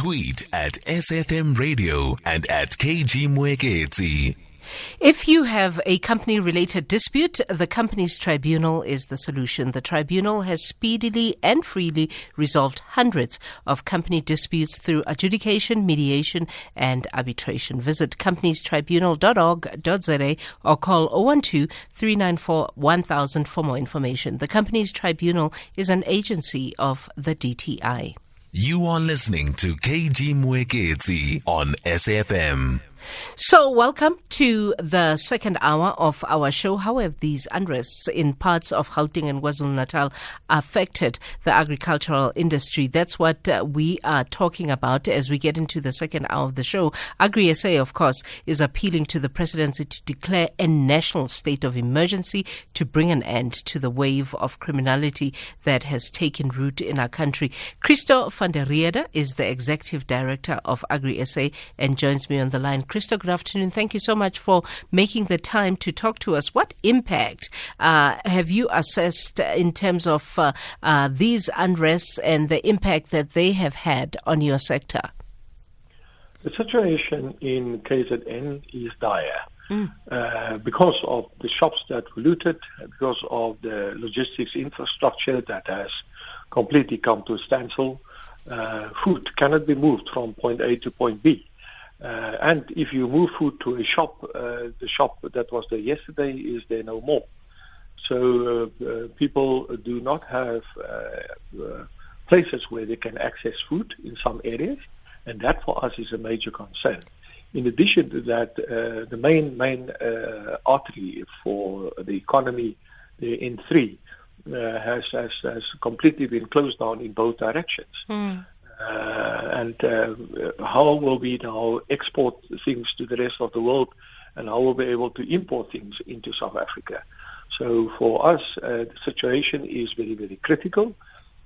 Tweet at SAFM Radio and at KG Mwekezi. If you have a company related dispute, the company's tribunal is the solution. The tribunal has speedily and freely resolved hundreds of company disputes through adjudication, mediation, and arbitration. Visit companiestribunal.org.za or call 012 394 1000 for more information. The company's tribunal is an agency of the DTI. You are listening to KG Mwekezi on SAFM. So, welcome to the second hour of our show. How have these unrests in parts of Gauteng and KwaZulu Natal affected the agricultural industry? That's what uh, we are talking about as we get into the second hour of the show. Agri SA, of course, is appealing to the presidency to declare a national state of emergency to bring an end to the wave of criminality that has taken root in our country. Christo van der Rheede is the executive director of Agri SA and joins me on the line. Christo, good afternoon. Thank you so much for making the time to talk to us. What impact uh, have you assessed in terms of uh, uh, these unrests and the impact that they have had on your sector? The situation in KZN is dire. Mm. Uh, because of the shops that were looted, because of the logistics infrastructure that has completely come to a standstill, uh, food cannot be moved from point A to point B. Uh, and if you move food to a shop, uh, the shop that was there yesterday is there no more. So uh, uh people do not have uh, uh, places where they can access food in some areas, and that for us is a major concern. In addition to that, the main main artery for the economy in three has, has has completely been closed down in both directions. Mm. Uh, and uh, how will we now export things to the rest of the world, and how will we be able to import things into South Africa? So for us, uh, the situation is very, very critical.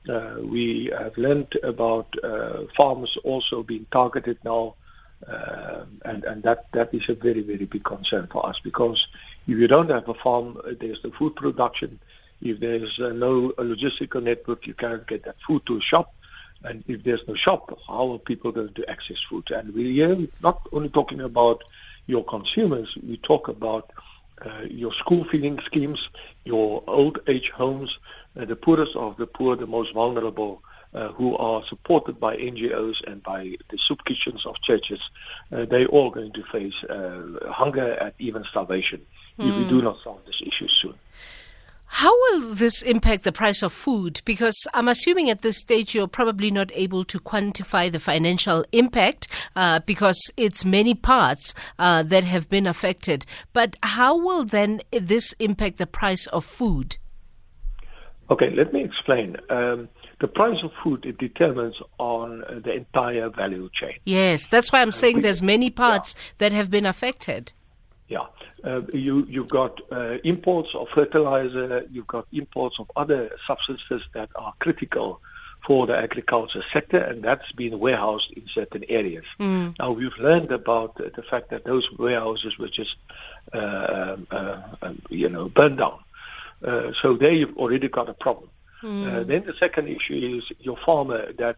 Uh, we have learned about uh, farmers also being targeted now, uh, and, and that, that is a very, very big concern for us because if you don't have a farm, there's the food production. If there's no logistical network, you can't get that food to a shop. And if there's no shop, how are people going to access food? And we're not only talking about your consumers, we talk about uh, your school feeding schemes, your old age homes, uh, the poorest of the poor, the most vulnerable, uh, who are supported by NGOs and by the soup kitchens of churches, uh, they're all going to face uh, hunger and even starvation mm. if we do hmm. not solve this issue soon. How will this impact the price of food? Because I'm assuming at this stage you're probably not able to quantify the financial impact uh, because it's many parts uh, that have been affected. But how will then this impact the price of food? Okay, let me explain. Um, the price of food it determines on the entire value chain. Yes, that's why I'm saying there's many parts yeah. that have been affected. Yeah. Uh, you, you've got uh, imports of fertilizer, you've got imports of other substances that are critical for the agriculture sector, and that's been warehoused in certain areas. Mm. Now, we've learned about the fact that those warehouses were just, uh, uh um, you know, burned down. Uh, so there you've already got a problem. Mm. then the second issue is your farmer that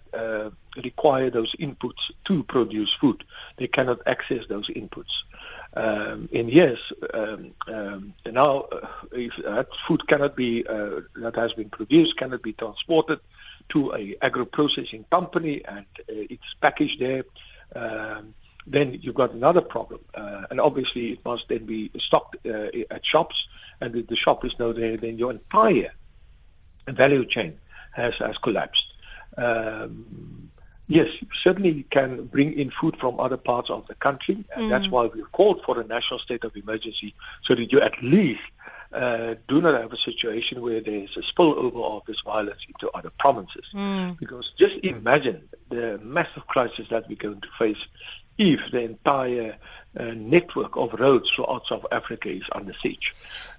require those inputs to produce food. They cannot access those inputs. Um, yes, um, um, now uh, if that food cannot be uh, that has been produced cannot be transported to a agro processing company and uh, it's packaged there, um, then you've got another problem. Uh, and obviously, it must then be stocked uh, at shops, and if the shop is no there, then your entire value chain has has collapsed. Um, Yes, certainly you can bring in food from other parts of the country, and mm. that's why we've called for a national state of emergency, so that you at least uh, do not have a situation where there's a spillover of this violence into other provinces. Mm. Because just imagine the massive crisis that we're going to face if the entire uh, network of roads throughout South Africa is under siege.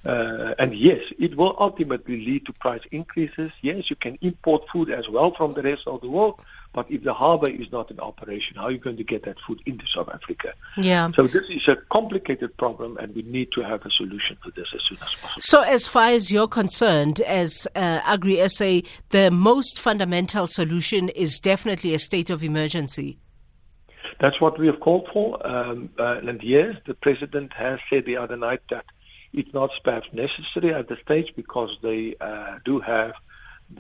Uh, and yes, it will ultimately lead to price increases. Yes, you can import food as well from the rest of the world, but if the harbor is not in operation, how are you going to get that food into South Africa? Yeah. So this is a complicated problem, and we need to have a solution for this as soon as possible. So, as far as you're concerned, as uh, Agri SA, the most fundamental solution is definitely a state of emergency. that's what we have called for. Um, uh, and yes, the president has said the other night that it's not perhaps necessary at the stage because they uh, do have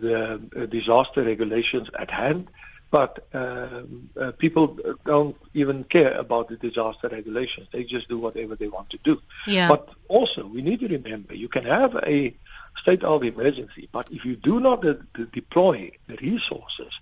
the uh, disaster regulations at hand. But um, uh, people don't even care about the disaster regulations. They just do whatever they want to do. Yeah. But also, we need to remember you can have a state of emergency, but if you do not de- de- deploy the resources,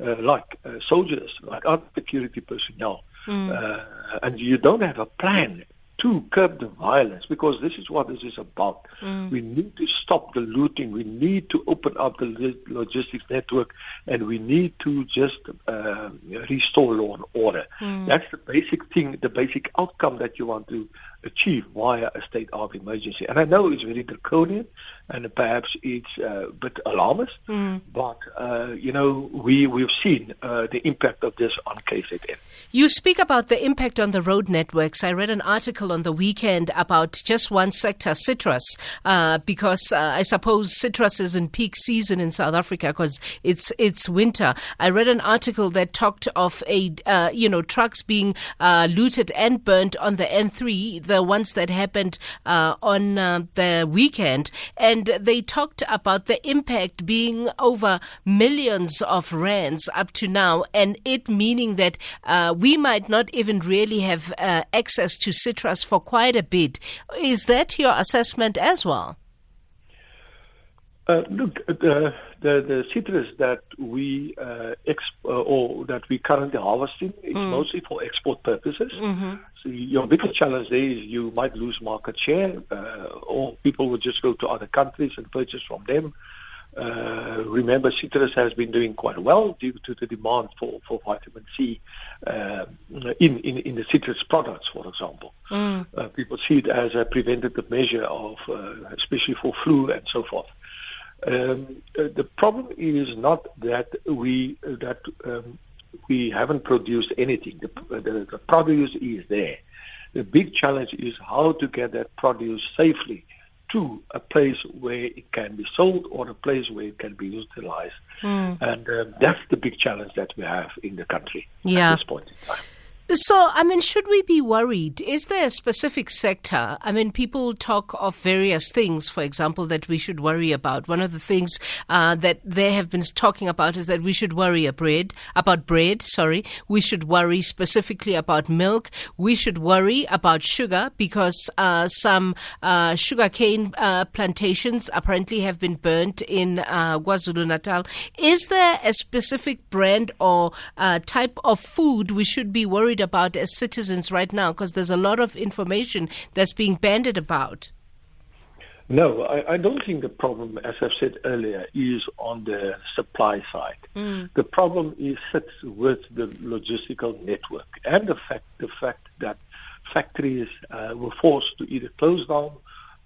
uh, like uh, soldiers, like other security personnel, uh, and you don't have a plan to curb the violence, because this is what this is about. We need to stop the looting. We need to open up the logistics network, and we need to just uh, restore law and order. That's the basic thing, the basic outcome that you want to achieve via a state of emergency. And I know it's very draconian, and perhaps it's uh, a bit alarmist, but uh, you know we we've seen uh, the impact of this on KZN. You speak about the impact on the road networks. I read an article on the weekend about just one sector, citrus, uh, because uh, I suppose citrus is in peak season in South Africa because it's it's winter. I read an article that talked of a uh, you know trucks being uh, looted and burnt on the N3, the ones that happened uh, on uh, the weekend, and they talked about the impact being over millions of rands up to now, and it meaning that uh, we might not even really have uh, access to citrus for quite a bit. Is that your assessment as well? Uh, look, the, the citrus that we uh, exp- uh, or that we currently harvesting is mostly for export purposes. So your biggest challenge there is you might lose market share, uh, or people will just go to other countries and purchase from them. Uh, remember, citrus has been doing quite well due to the demand for, for vitamin C uh, in, in, in the citrus products, for example. Uh, people see it as a preventative measure of, uh, especially for flu and so forth. Um, uh, the problem is not that we that um, we haven't produced anything. The, the, the produce is there. The big challenge is how to get that produce safely to a place where it can be sold or a place where it can be utilized. And um, that's the big challenge that we have in the country Yeah. at this point in time. So, I mean, should we be worried? Is there a specific sector? I mean, people talk of various things, for example, that we should worry about. One of the things uh, that they have been talking about is that we should worry bread, about bread, sorry. We should worry specifically about milk. We should worry about sugar because uh, some uh, sugarcane uh, plantations apparently have been burnt in uh, Natal. Is there a specific brand or uh, type of food we should be worried about as citizens right now? Because there's a lot of information that's being bandied about. No, I, I don't think the problem, as I've said earlier, is on the supply side. The problem is sits with the logistical network and the fact the fact that factories uh, were forced to either close down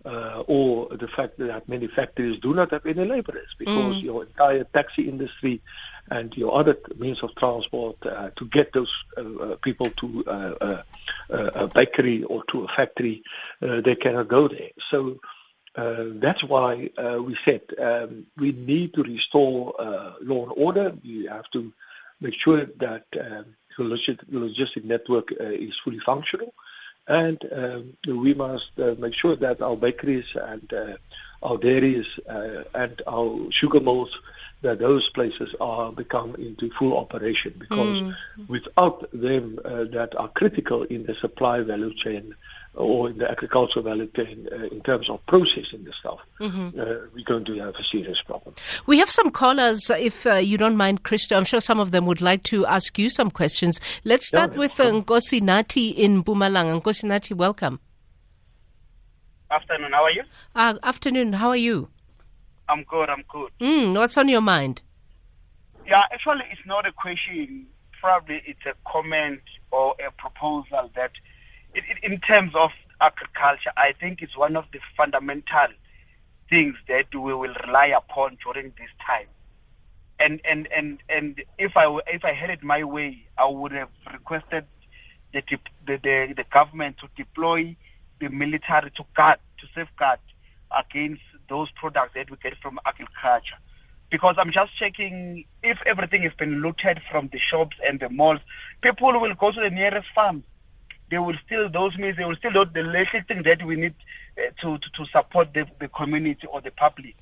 uh, or the fact that many factories do not have any laborers because your entire taxi industry and your other means of transport uh, to get those uh, uh, people to uh, uh, uh, a bakery or to a factory, uh, they cannot go there. So uh, that's why uh, we said um, we need to restore uh, law and order. We have to make sure that um, the logistic network uh, is fully functional, and um, we must uh, make sure that our bakeries and uh, our dairies uh, and our sugar mills that those places are become into full operation because without them uh, that are critical in the supply value chain or in the agricultural value chain uh, in terms of processing the stuff, uh, we're going to have a serious problem. We have some callers, if uh, you don't mind, Christo. I'm sure some of them would like to ask you some questions. Let's start Yeah, with sure. uh, Nkosi Nati in Mpumalanga. Nkosi Nati, welcome. Afternoon, how are you? Uh, afternoon, how are you? I'm good, I'm good. Mm, what's on your mind? Yeah, actually, it's not a question. Probably it's a comment or a proposal that, it, it, in terms of agriculture, I think it's one of the fundamental things that we will rely upon during this time. And and and and if I if I had it my way, I would have requested the the, the, the government to deploy the military to guard to safeguard against those products that we get from agriculture. because I'm just checking if everything has been looted from the shops and the malls. People will go to the nearest farm. They will still those meals. They will steal the little thing that we need uh, to, to, to support the, the community or the public.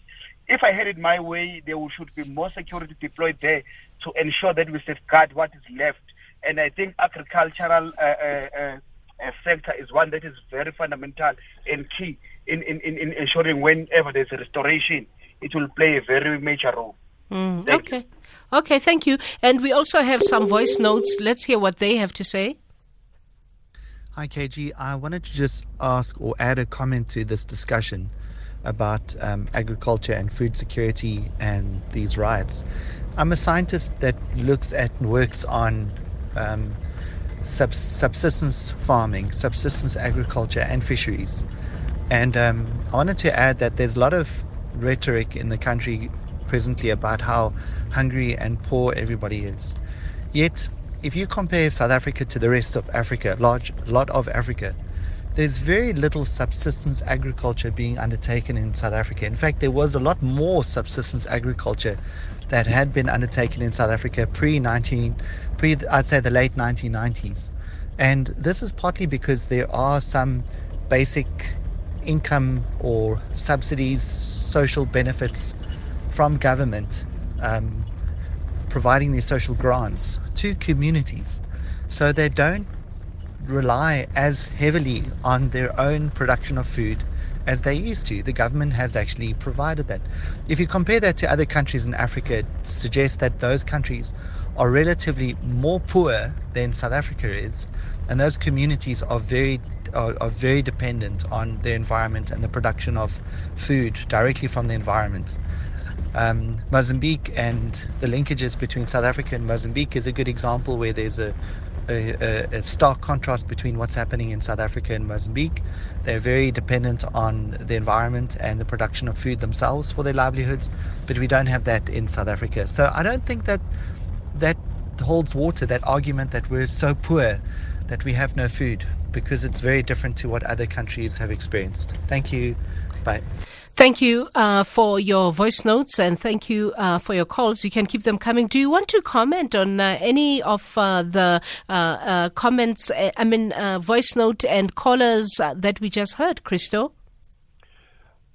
If I had it my way, there should be more security deployed there to ensure that we safeguard what is left. And I think agricultural uh, uh, uh, sector is one that is very fundamental and key in, in, in ensuring whenever there's a restoration it will play a very major role. Mm, okay. You. Okay, thank you. And we also have some voice notes. Let's hear what they have to say. Hi, KG. I wanted to just ask or add a comment to this discussion about um, agriculture and food security and these riots. I'm a scientist that looks at and works on um, sub- subsistence farming, subsistence agriculture, and fisheries. And um, I wanted to add that there's a lot of rhetoric in the country presently about how hungry and poor everybody is. Yet, if you compare South Africa to the rest of Africa, large lot of Africa, there's very little subsistence agriculture being undertaken in South Africa. In fact, there was a lot more subsistence agriculture that had been undertaken in South Africa pre 19 pre I'd say the late 1990s. And this is partly because there are some basic income or subsidies, social benefits from government um, providing these social grants to communities so they don't rely as heavily on their own production of food as they used to. The government has actually provided that. If you compare that to other countries in Africa, it suggests that those countries are relatively more poor than South Africa is, and those communities are very are, are, very dependent on the environment and the production of food directly from the environment. Um, Mozambique and the linkages between South Africa and Mozambique is a good example where there's a, a, a stark contrast between what's happening in South Africa and Mozambique. They're very dependent on the environment and the production of food themselves for their livelihoods, but we don't have that in South Africa. So I don't think that that holds water, that argument that we're so poor that we have no food because it's very different to what other countries have experienced. Thank you. Bye. Thank you uh, for your voice notes and thank you uh, for your calls. You can keep them coming. Do you want to comment on uh, any of uh, the uh, uh, comments, I mean, voice note and callers that we just heard, Christo?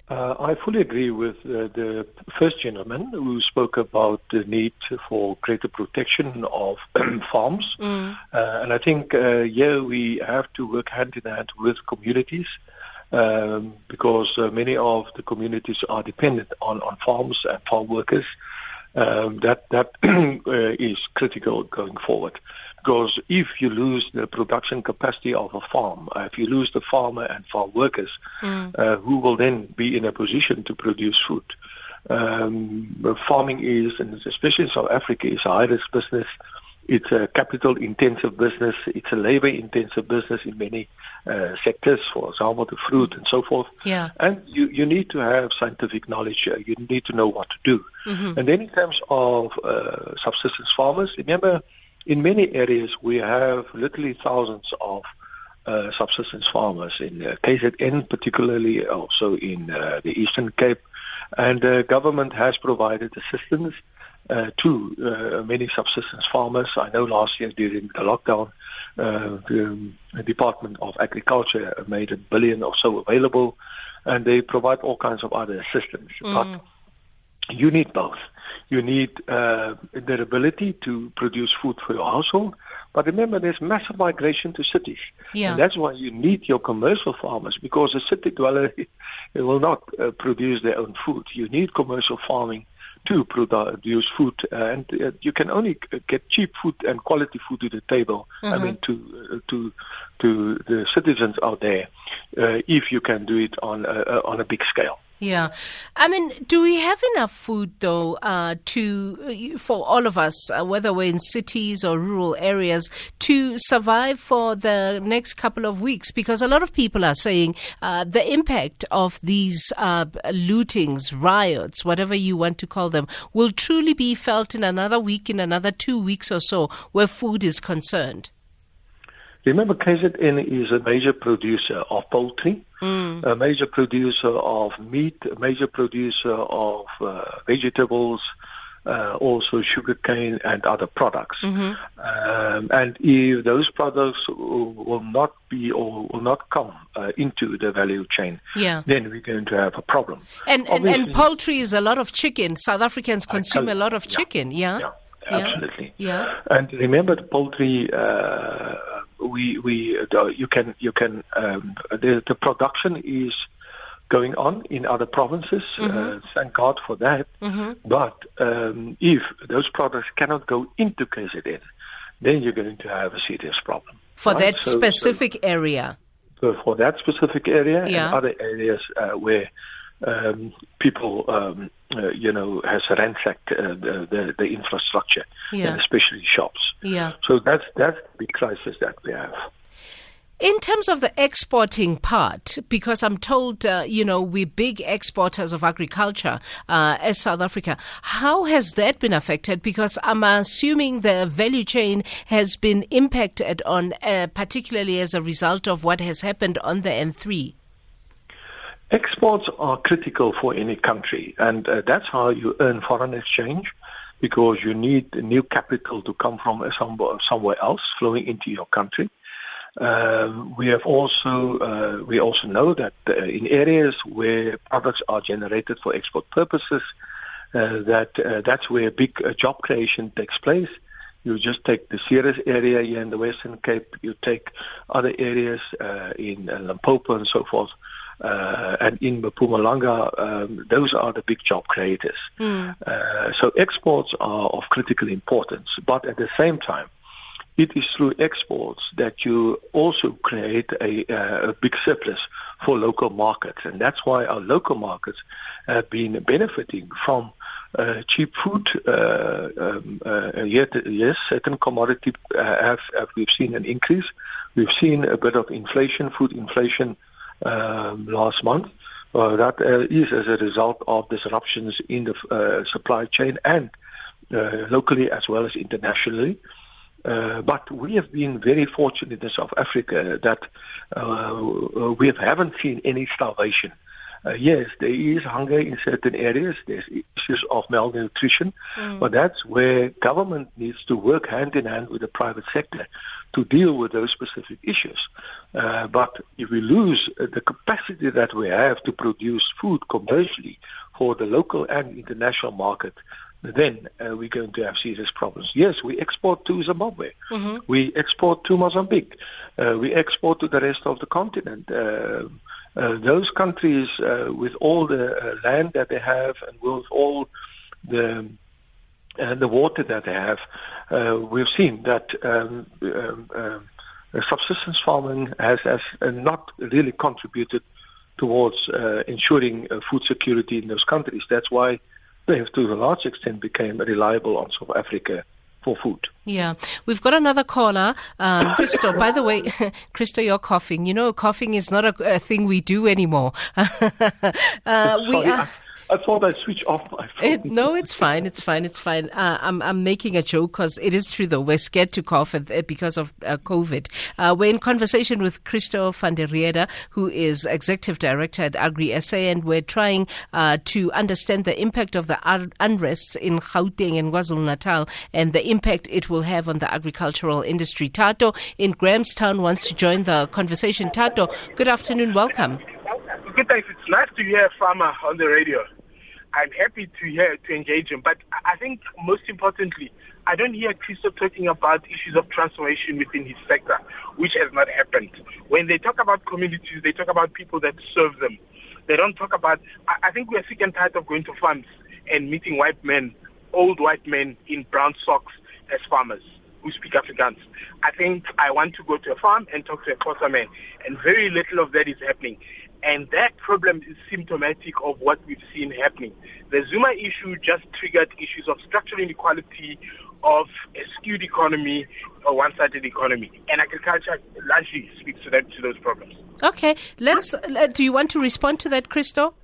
Uh, I fully agree with uh, the first gentleman who spoke about the need for greater protection of farms. Mm. Uh, and I think, uh, yeah, we have to work hand in hand with communities um, because uh, many of the communities are dependent on, on farms and farm workers. Um, that that uh, critical going forward. Because if you lose the production capacity of a farm, uh, if you lose the farmer and farm workers, mm. uh, who will then be in a position to produce food? Um, farming is, and especially in South Africa, is a high risk business. It's a capital intensive business. It's a labor intensive business in many uh, sectors, for example, the fruit and so forth. Yeah. And you, you need to have scientific knowledge. Uh, you need to know what to do. Mm-hmm. And then in terms of uh, subsistence farmers, remember in many areas, we have literally thousands of uh, subsistence farmers in uh, KZN, particularly also in uh, the Eastern Cape. And the government has provided assistance uh, to uh, many subsistence farmers. I know last year during the lockdown, uh, the Department of Agriculture made a billion or so available, and they provide all kinds of other assistance. Mm. But you need both you need uh, the ability to produce food for your household. But remember, there's massive migration to cities. Yeah. And that's why you need your commercial farmers because a city dweller will not uh, produce their own food. You need commercial farming to produce food, uh, and uh, you can only get cheap food and quality food to the table. Mm-hmm. I mean, to uh, to to the citizens out there, uh, if you can do it on a, on a big scale. Yeah, I mean, do we have enough food though uh, to uh, for all of us, uh, whether we're in cities or rural areas, to survive for the next couple of weeks? Because a lot of people are saying uh, the impact of these uh, lootings, riots, whatever you want to call them, will truly be felt in another week, in another two weeks or so, where food is concerned. Remember, KZN is a major producer of poultry, mm. a major producer of meat, a major producer of uh, vegetables, uh, also sugarcane and other products. Um, and if those products will not be or will not come uh, into the value chain, Yeah. then we're going to have a problem. And, and, and poultry is a lot of chicken. South Africans consume a lot of Yeah. chicken, yeah? Yeah, Yeah. absolutely. Yeah. And remember, the poultry, uh, we we the, you can you can um, the the production is going on in other provinces. Mm-hmm. Uh, thank God for that. But um, if those products cannot go into KZN, then you're going to have a serious problem. For right? that So- so- specific area. so for that specific area Yeah. and other areas uh, where um, people, um, uh, you know, has ransacked uh, the, the, the infrastructure, Yeah. and especially shops. Yeah. So that's that's the big crisis that we have. In terms of the exporting part, because I'm told, uh, you know, we're big exporters of agriculture uh, as South Africa, how has that been affected? Because I'm assuming the value chain has been impacted on, uh, particularly as a result of what has happened on the N3. Exports are critical for any country, and uh, that's how you earn foreign exchange, because you need new capital to come from somewhere, else flowing into your country. Um, we have also uh, we also know that uh, in areas where products are generated for export purposes, uh, that uh, that's where big uh, job creation takes place. You just take the Ceres area here in the Western Cape. You take other areas uh, in Limpopo and so forth, uh, and in Mpumalanga. Um, those are the big job creators. Uh, so exports are of critical importance, but at the same time, it is through exports that you also create a, uh, a big surplus for local markets, and that's why our local markets have been benefiting from uh, cheap food. Uh, um, uh, yet, yes, certain commodity uh, have, have we've seen an increase. We've seen a bit of inflation, food inflation, last month. Uh, that uh, is as a result of disruptions in the uh, supply chain and uh, locally as well as internationally. Uh, but we have been very fortunate in South Africa that uh, we haven't seen any starvation. Uh, yes, there is hunger in certain areas. There's issues of malnutrition, but that's where government needs to work hand in hand with the private sector to deal with those specific issues. Uh, but if we lose uh, the capacity that we have to produce food commercially for the local and international market, then uh, we're going to have serious problems. Yes, we export to Zimbabwe. We export to Mozambique. Uh, we export to the rest of the continent. Uh, uh, those countries, uh, with all the uh, land that they have and with all the uh, the water that they have, uh, we've seen that um, um, um, subsistence farming has, has uh, not really contributed towards uh, ensuring uh, food security in those countries. That's why they have, to a large extent, become reliable on South Africa for food. Yeah, we've got another caller, um, Christo. By the way, Christo, you're coughing. You know, coughing is not a, a thing we do anymore. uh, we are. I, I thought I'd switch off my phone. It, no, it's fine. It's fine. It's fine. Uh, I'm I'm making a joke because it is true though. We're scared to cough at, uh, because of uh, COVID. Uh, we're in conversation with Christo van der Rheede, who is executive director at Agri SA, and we're trying uh, to understand the impact of the un- unrests in Gauteng and KwaZulu Natal and the impact it will have on the agricultural industry. Tato in Grahamstown wants to join the conversation. Tato, good afternoon. Welcome. Good thanks. It's nice to hear a farmer on the radio. I'm happy to hear to engage him, but I think most importantly, I don't hear Christo talking about issues of transformation within his sector, which has not happened. When they talk about communities, they talk about people that serve them. They don't talk about. I think we're sick and tired of going to farms and meeting white men, old white men in brown socks as farmers who speak Afrikaans. I think I want to go to a farm and talk to a Xhosa man, and very little of that is happening. And that problem is symptomatic of what we've seen happening. The Zuma issue just triggered issues of structural inequality, of a skewed economy, a one-sided economy, and agriculture largely speaks to that to those problems. Okay, let's. Uh, do you want to respond to that, Christo?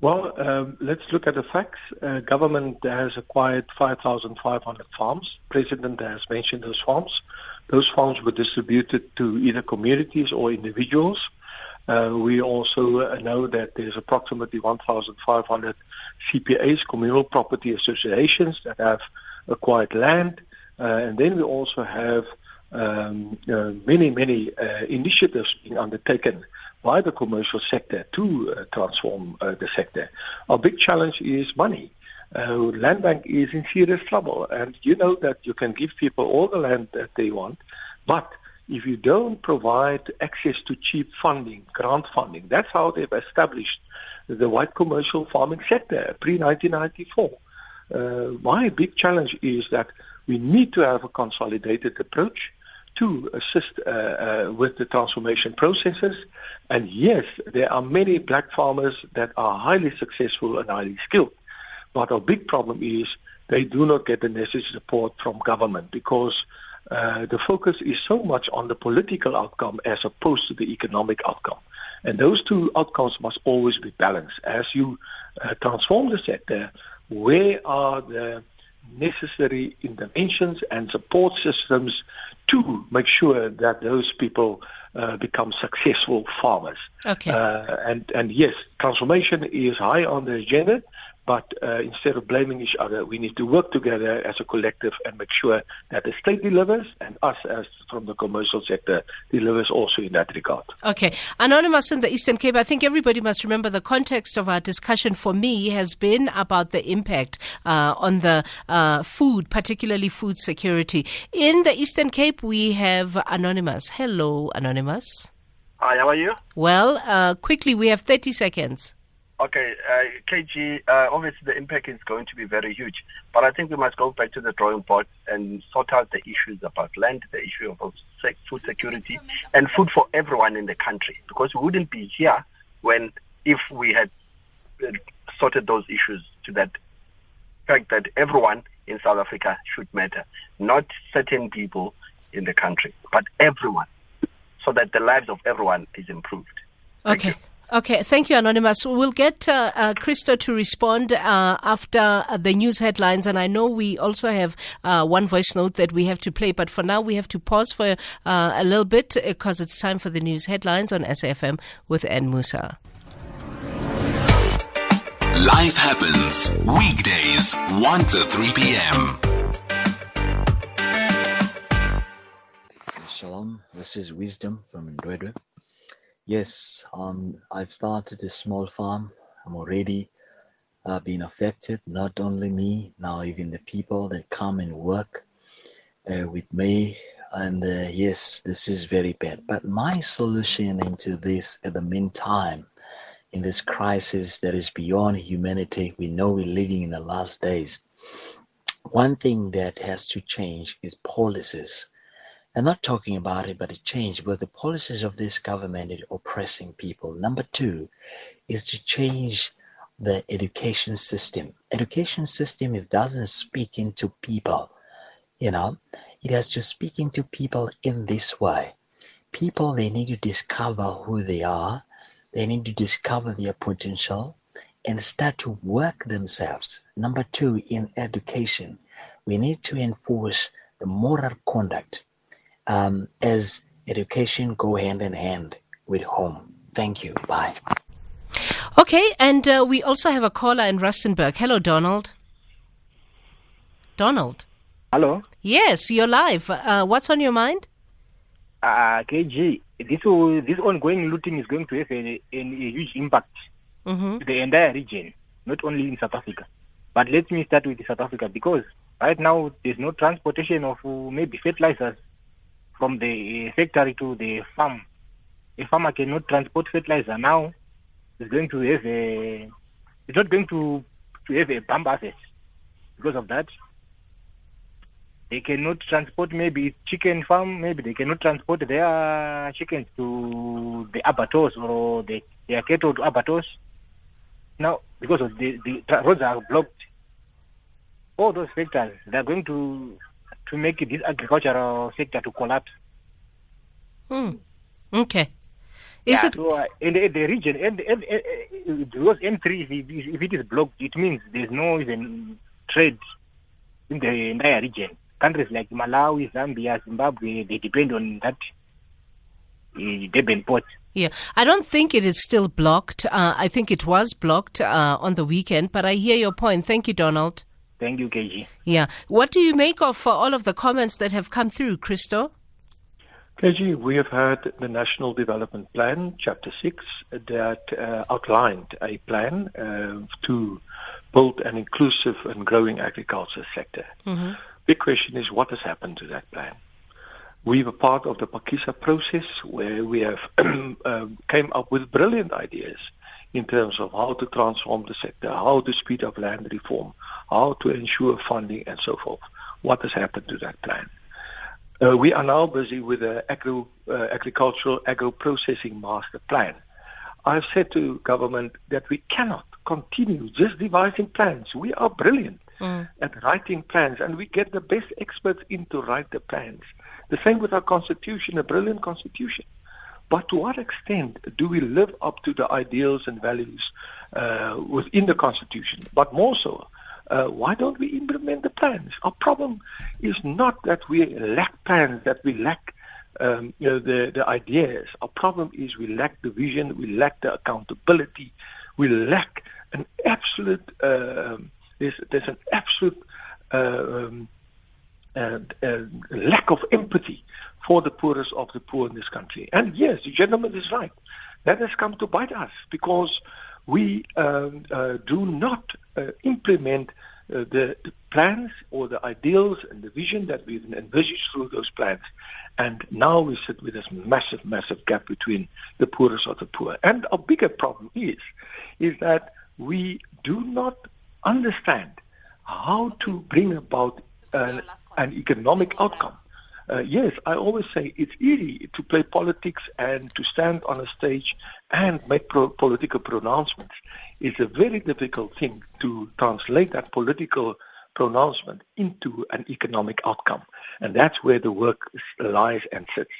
Well, um, let's look at the facts. Uh, government has acquired 5,500 farms. President has mentioned those farms. Those farms were distributed to either communities or individuals. Uh, we also uh, know that there's approximately 1,500 CPAs, communal property associations, that have acquired land. Uh, and then we also have um, uh, many, many uh, initiatives being undertaken by the commercial sector to uh, transform the sector. Our big challenge is money. land bank is in serious trouble, and you know that you can give people all the land that they want, but if you don't provide access to cheap funding, grant funding, that's how they've established the white commercial farming sector pre 1994. Uh, my big challenge is that we need to have a consolidated approach to assist uh, uh, with the transformation processes. And yes, there are many black farmers that are highly successful and highly skilled. But our big problem is they do not get the necessary support from government because uh, the focus is so much on the political outcome as opposed to the economic outcome. And those two outcomes must always be balanced. As you uh, transform the sector, where are the necessary interventions and support systems to make sure that those people uh, become successful farmers. Okay. Uh, and, and yes, transformation is high on the agenda, but uh, instead of blaming each other, we need to work together as a collective and make sure that the state delivers and us as from the commercial sector delivers also in that regard. Okay. Anonymous in the Eastern Cape, I think everybody must remember the context of our discussion for me has been about the impact uh, on the uh, food, particularly food security. In the Eastern Cape, we have Anonymous. Hello, Anonymous. Hi, how are you? Well, uh, quickly, we have 30 seconds. Okay, uh, KG, uh, obviously the impact is going to be very huge, but I think we must go back to the drawing board and sort out the issues about land, the issue of food security, and food for everyone in the country. Because we wouldn't be here when if we had uh, sorted those issues to that fact that everyone in South Africa should matter, not certain people in the country, but everyone, so that the lives of everyone is improved. Thank okay. You. Okay, thank you, Anonymous. We'll get uh, uh, Christo to respond uh, after uh, the news headlines, and I know we also have uh, one voice note that we have to play, but for now we have to pause for uh, a little bit because it's time for the news headlines on SAFM with N. Musa. Life happens weekdays 1 to 3 p.m. Shalom, this is Wisdom from Ndwedwe. Yes, um, I've started a small farm. I'm already uh, being affected. Not only me, now even the people that come and work uh, with me. And uh, yes, this is very bad. But my solution into this at the meantime, in this crisis that is beyond humanity, we know we're living in the last days. One thing that has to change is policies I'm not talking about it, but it changed because the policies of this government is oppressing people. Number two is to change the education system. Education system, it doesn't speak into people, you know, it has to speak into people in this way. People, they need to discover who they are. They need to discover their potential and start to work themselves. Number two, in education, we need to enforce the moral conduct um, as education go hand in hand with home. Thank you. Bye. Okay, and uh, we also have a caller in Rustenburg. Hello, Donald. Donald. Hello. Yes, you're live. Uh, what's on your mind? Uh, KG, this this ongoing looting is going to have a, a, a huge impact mm-hmm. to the entire region, not only in South Africa. But let me start with South Africa because right now there's no transportation of uh, maybe fertilizers from the factory to the farm. A farmer cannot transport fertilizer now. It's going to have a, it's not going to, to have a bump asset because of that. They cannot transport maybe chicken farm, maybe they cannot transport their chickens to the abattoirs or the, their cattle to abattoirs. Now, because of the, the roads are blocked, all those factors, they're going to to make this agricultural sector to collapse. Hmm. Okay. Is yeah, it so, uh, in, the, the region? And, and, and, because N3, if if it is blocked, it means there's no even trade in the entire region. Countries like Malawi, Zambia, Zimbabwe, they depend on that uh, Durban Port. Yeah, I don't think it is still blocked. Uh, I think it was blocked uh, on the weekend, but I hear your point. Thank you, Donald. Thank you, KG. Yeah. What do you make of uh, all of the comments that have come through, Christo? KG, we have had the National Development Plan, Chapter 6, that uh, outlined a plan uh, to build an inclusive and growing agriculture sector. Mm-hmm. Big question is what has happened to that plan? We were part of the Phakisa process where we have um, came up with brilliant ideas in terms of how to transform the sector, how to speed up land reform, how to ensure funding, and so forth. What has happened to that plan? Uh, we are now busy with the agro, uh, agricultural agro-processing master plan. I've said to government that we cannot continue just devising plans. We are brilliant mm. at writing plans, and we get the best experts in to write the plans. The same with our constitution, a brilliant constitution. But to what extent do we live up to the ideals and values uh, within the constitution? But more so, uh, why don't we implement the plans? Our problem is not that we lack plans, that we lack um, you know, the, the ideas. Our problem is we lack the vision, we lack the accountability, we lack an absolute, uh, there's, there's an absolute uh, um, uh, uh, lack of empathy for the poorest of the poor in this country. And yes, the gentleman is right. That has come to bite us because we um, uh, do not uh, implement uh, the, the, plans or the ideals and the vision that we've envisaged through those plans. And now we sit with this massive, massive gap between the poorest of the poor. And a bigger problem is, is that we do not understand how to bring about an, an economic outcome. Uh, yes, I always say it's easy to play politics and to stand on a stage and make pro- political pronouncements. It's a very difficult thing to translate that political pronouncement into an economic outcome. And that's where the work lies and sits.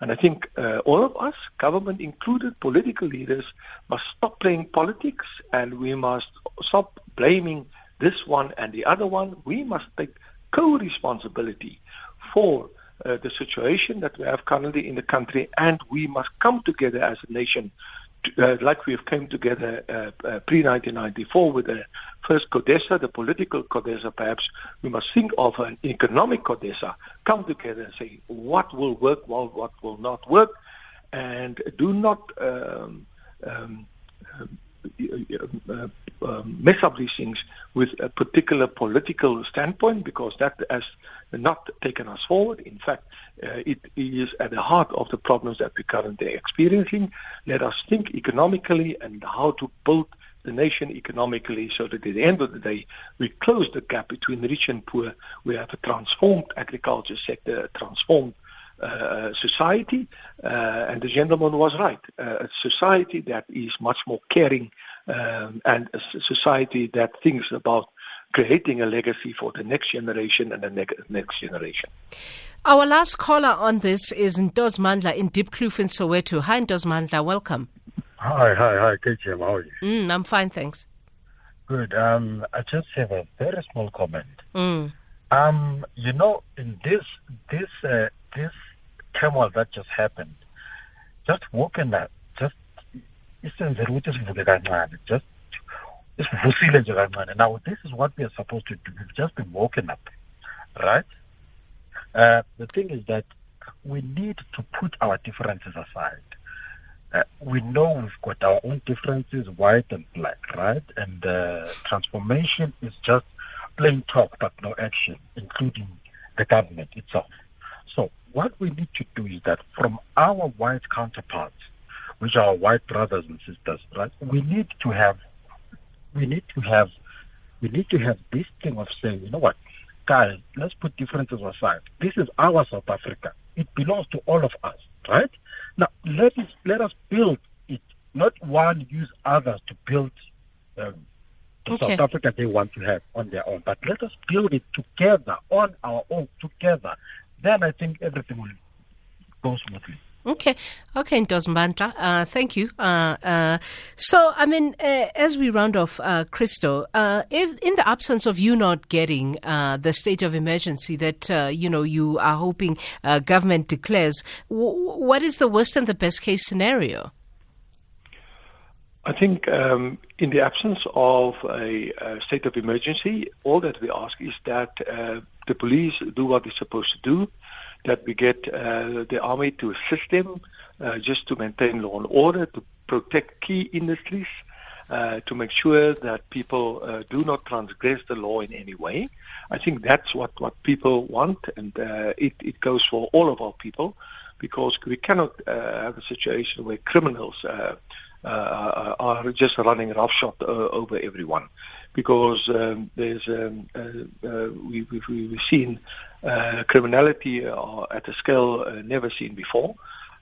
And I think uh, all of us, government included, political leaders, must stop playing politics and we must stop blaming this one and the other one. We must take co responsibility for uh, the situation that we have currently in the country, and we must come together as a nation, to, uh, like we have come together uh, uh pre 1994 with the first CODESA, the political CODESA. Perhaps we must think of an economic CODESA. Come together and say what will work, well, what will not work, and do not. Um, um, uh, um, mess up these things with a particular political standpoint because that has not taken us forward. In fact, uh, it is at the heart of the problems that we're currently experiencing. Let us think economically and how to build the nation economically so that at the end of the day we close the gap between rich and poor. We have a transformed agriculture sector, a transformed uh, society, uh, and the gentleman was right. Uh, a society that is much more caring um, and a society that thinks about creating a legacy for the next generation and the ne- next generation. Our last caller on this is Ndos Mandla in Diepkloof in Soweto. Hi, Ndos Mandla. Welcome. Hi, hi, hi, KGM. How are you? Mm, I'm fine, thanks. Good. Um, I just have a very small comment. Mm. Um, you know, in this this uh, this turmoil that just happened, just walking that, just isenzela ukuthi sivuke kancane just isivusile nje kancane now this is what we are supposed to do. We've just been woken up right? Uh, the thing is that we need to put our differences aside. Uh, we know we've got our own differences white and black right? And uh, transformation is just plain talk but no action including the government itself. So what we need to do is that from our white counterparts which are white brothers and sisters, right? We need to have, we need to have, we need to have this thing of saying, you know what, guys, let's put differences aside. This is our South Africa. It belongs to all of us, right? Now let us let us build it. Not one use others to build um, the okay. South Africa they want to have on their own, but let us build it together on our own, together. Then I think everything will go smoothly. Okay, okay, Ndosmbandla, uh, thank you. Uh, uh, so, I mean, uh, as we round off, uh, Christo, uh, if in the absence of you not getting the state of emergency that you know you are hoping government declares, w- what is the worst and the best case scenario? I think um, in the absence of a, a, state of emergency, all that we ask is that the police do what they're supposed to do that we get uh, the army to assist them uh, just to maintain law and order, to protect key industries, uh, to make sure that people uh, do not transgress the law in any way. I think that's what, what people want, and uh, it, it goes for all of our people because we cannot uh, have a situation where criminals are just running roughshod over everyone because um, there's um, uh, uh, we, have we've seen uh, criminality at a scale never seen before.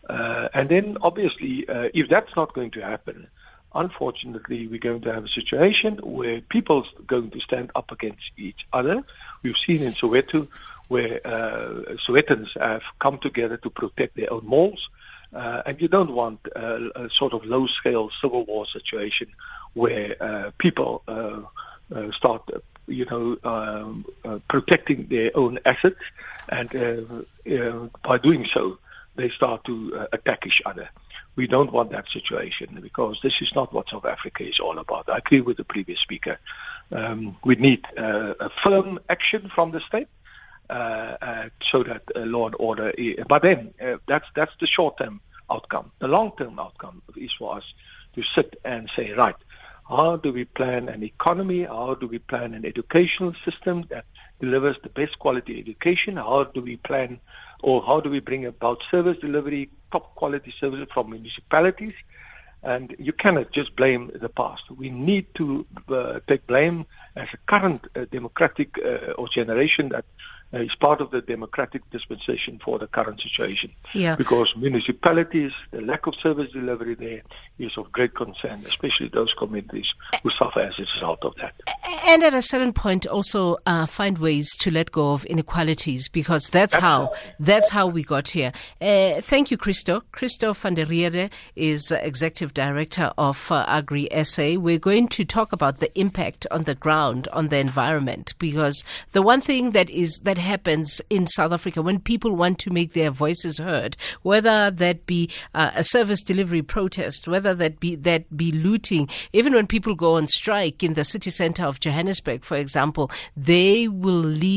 and then, obviously, if that's not going to happen, unfortunately, we're going to have a situation where people are going to stand up against each other. We've seen in Soweto where uh, Sowetans have come together to protect their own malls. Uh, and you don't want uh, a sort of low-scale civil war situation where uh, people uh, uh, start, you know, um, protecting their own assets, and by doing so, they start to attack each other. We don't want that situation because this is not what South Africa is all about. I agree with the previous speaker. Um, we need a firm action from the state. Uh, uh, so that uh, law and order. But then that's that's the short-term outcome. The long-term outcome is for us to sit and say, right, how do we plan an economy? How do we plan an educational system that delivers the best quality education? How do we plan or how do we bring about service delivery, top quality services from municipalities? And you cannot just blame the past. We need to uh, take blame as a current uh, democratic uh, or generation that uh, is part of the democratic dispensation for the current situation. Yeah. Because municipalities, the lack of service delivery there is of great concern, especially those communities who suffer as a result of that. And at a certain point, also uh, find ways to let go of inequalities because that's how that's how we got here. Uh, thank you, Christo. Christo van der Rheede is executive director of uh, Agri SA. We're going to talk about the impact on the ground on the environment because the one thing that is that happens in South Africa when people want to make their voices heard, whether that be uh, a service delivery protest, whether that be that be looting, even when people go on strike in the city center of Johannesburg, for example, they will leave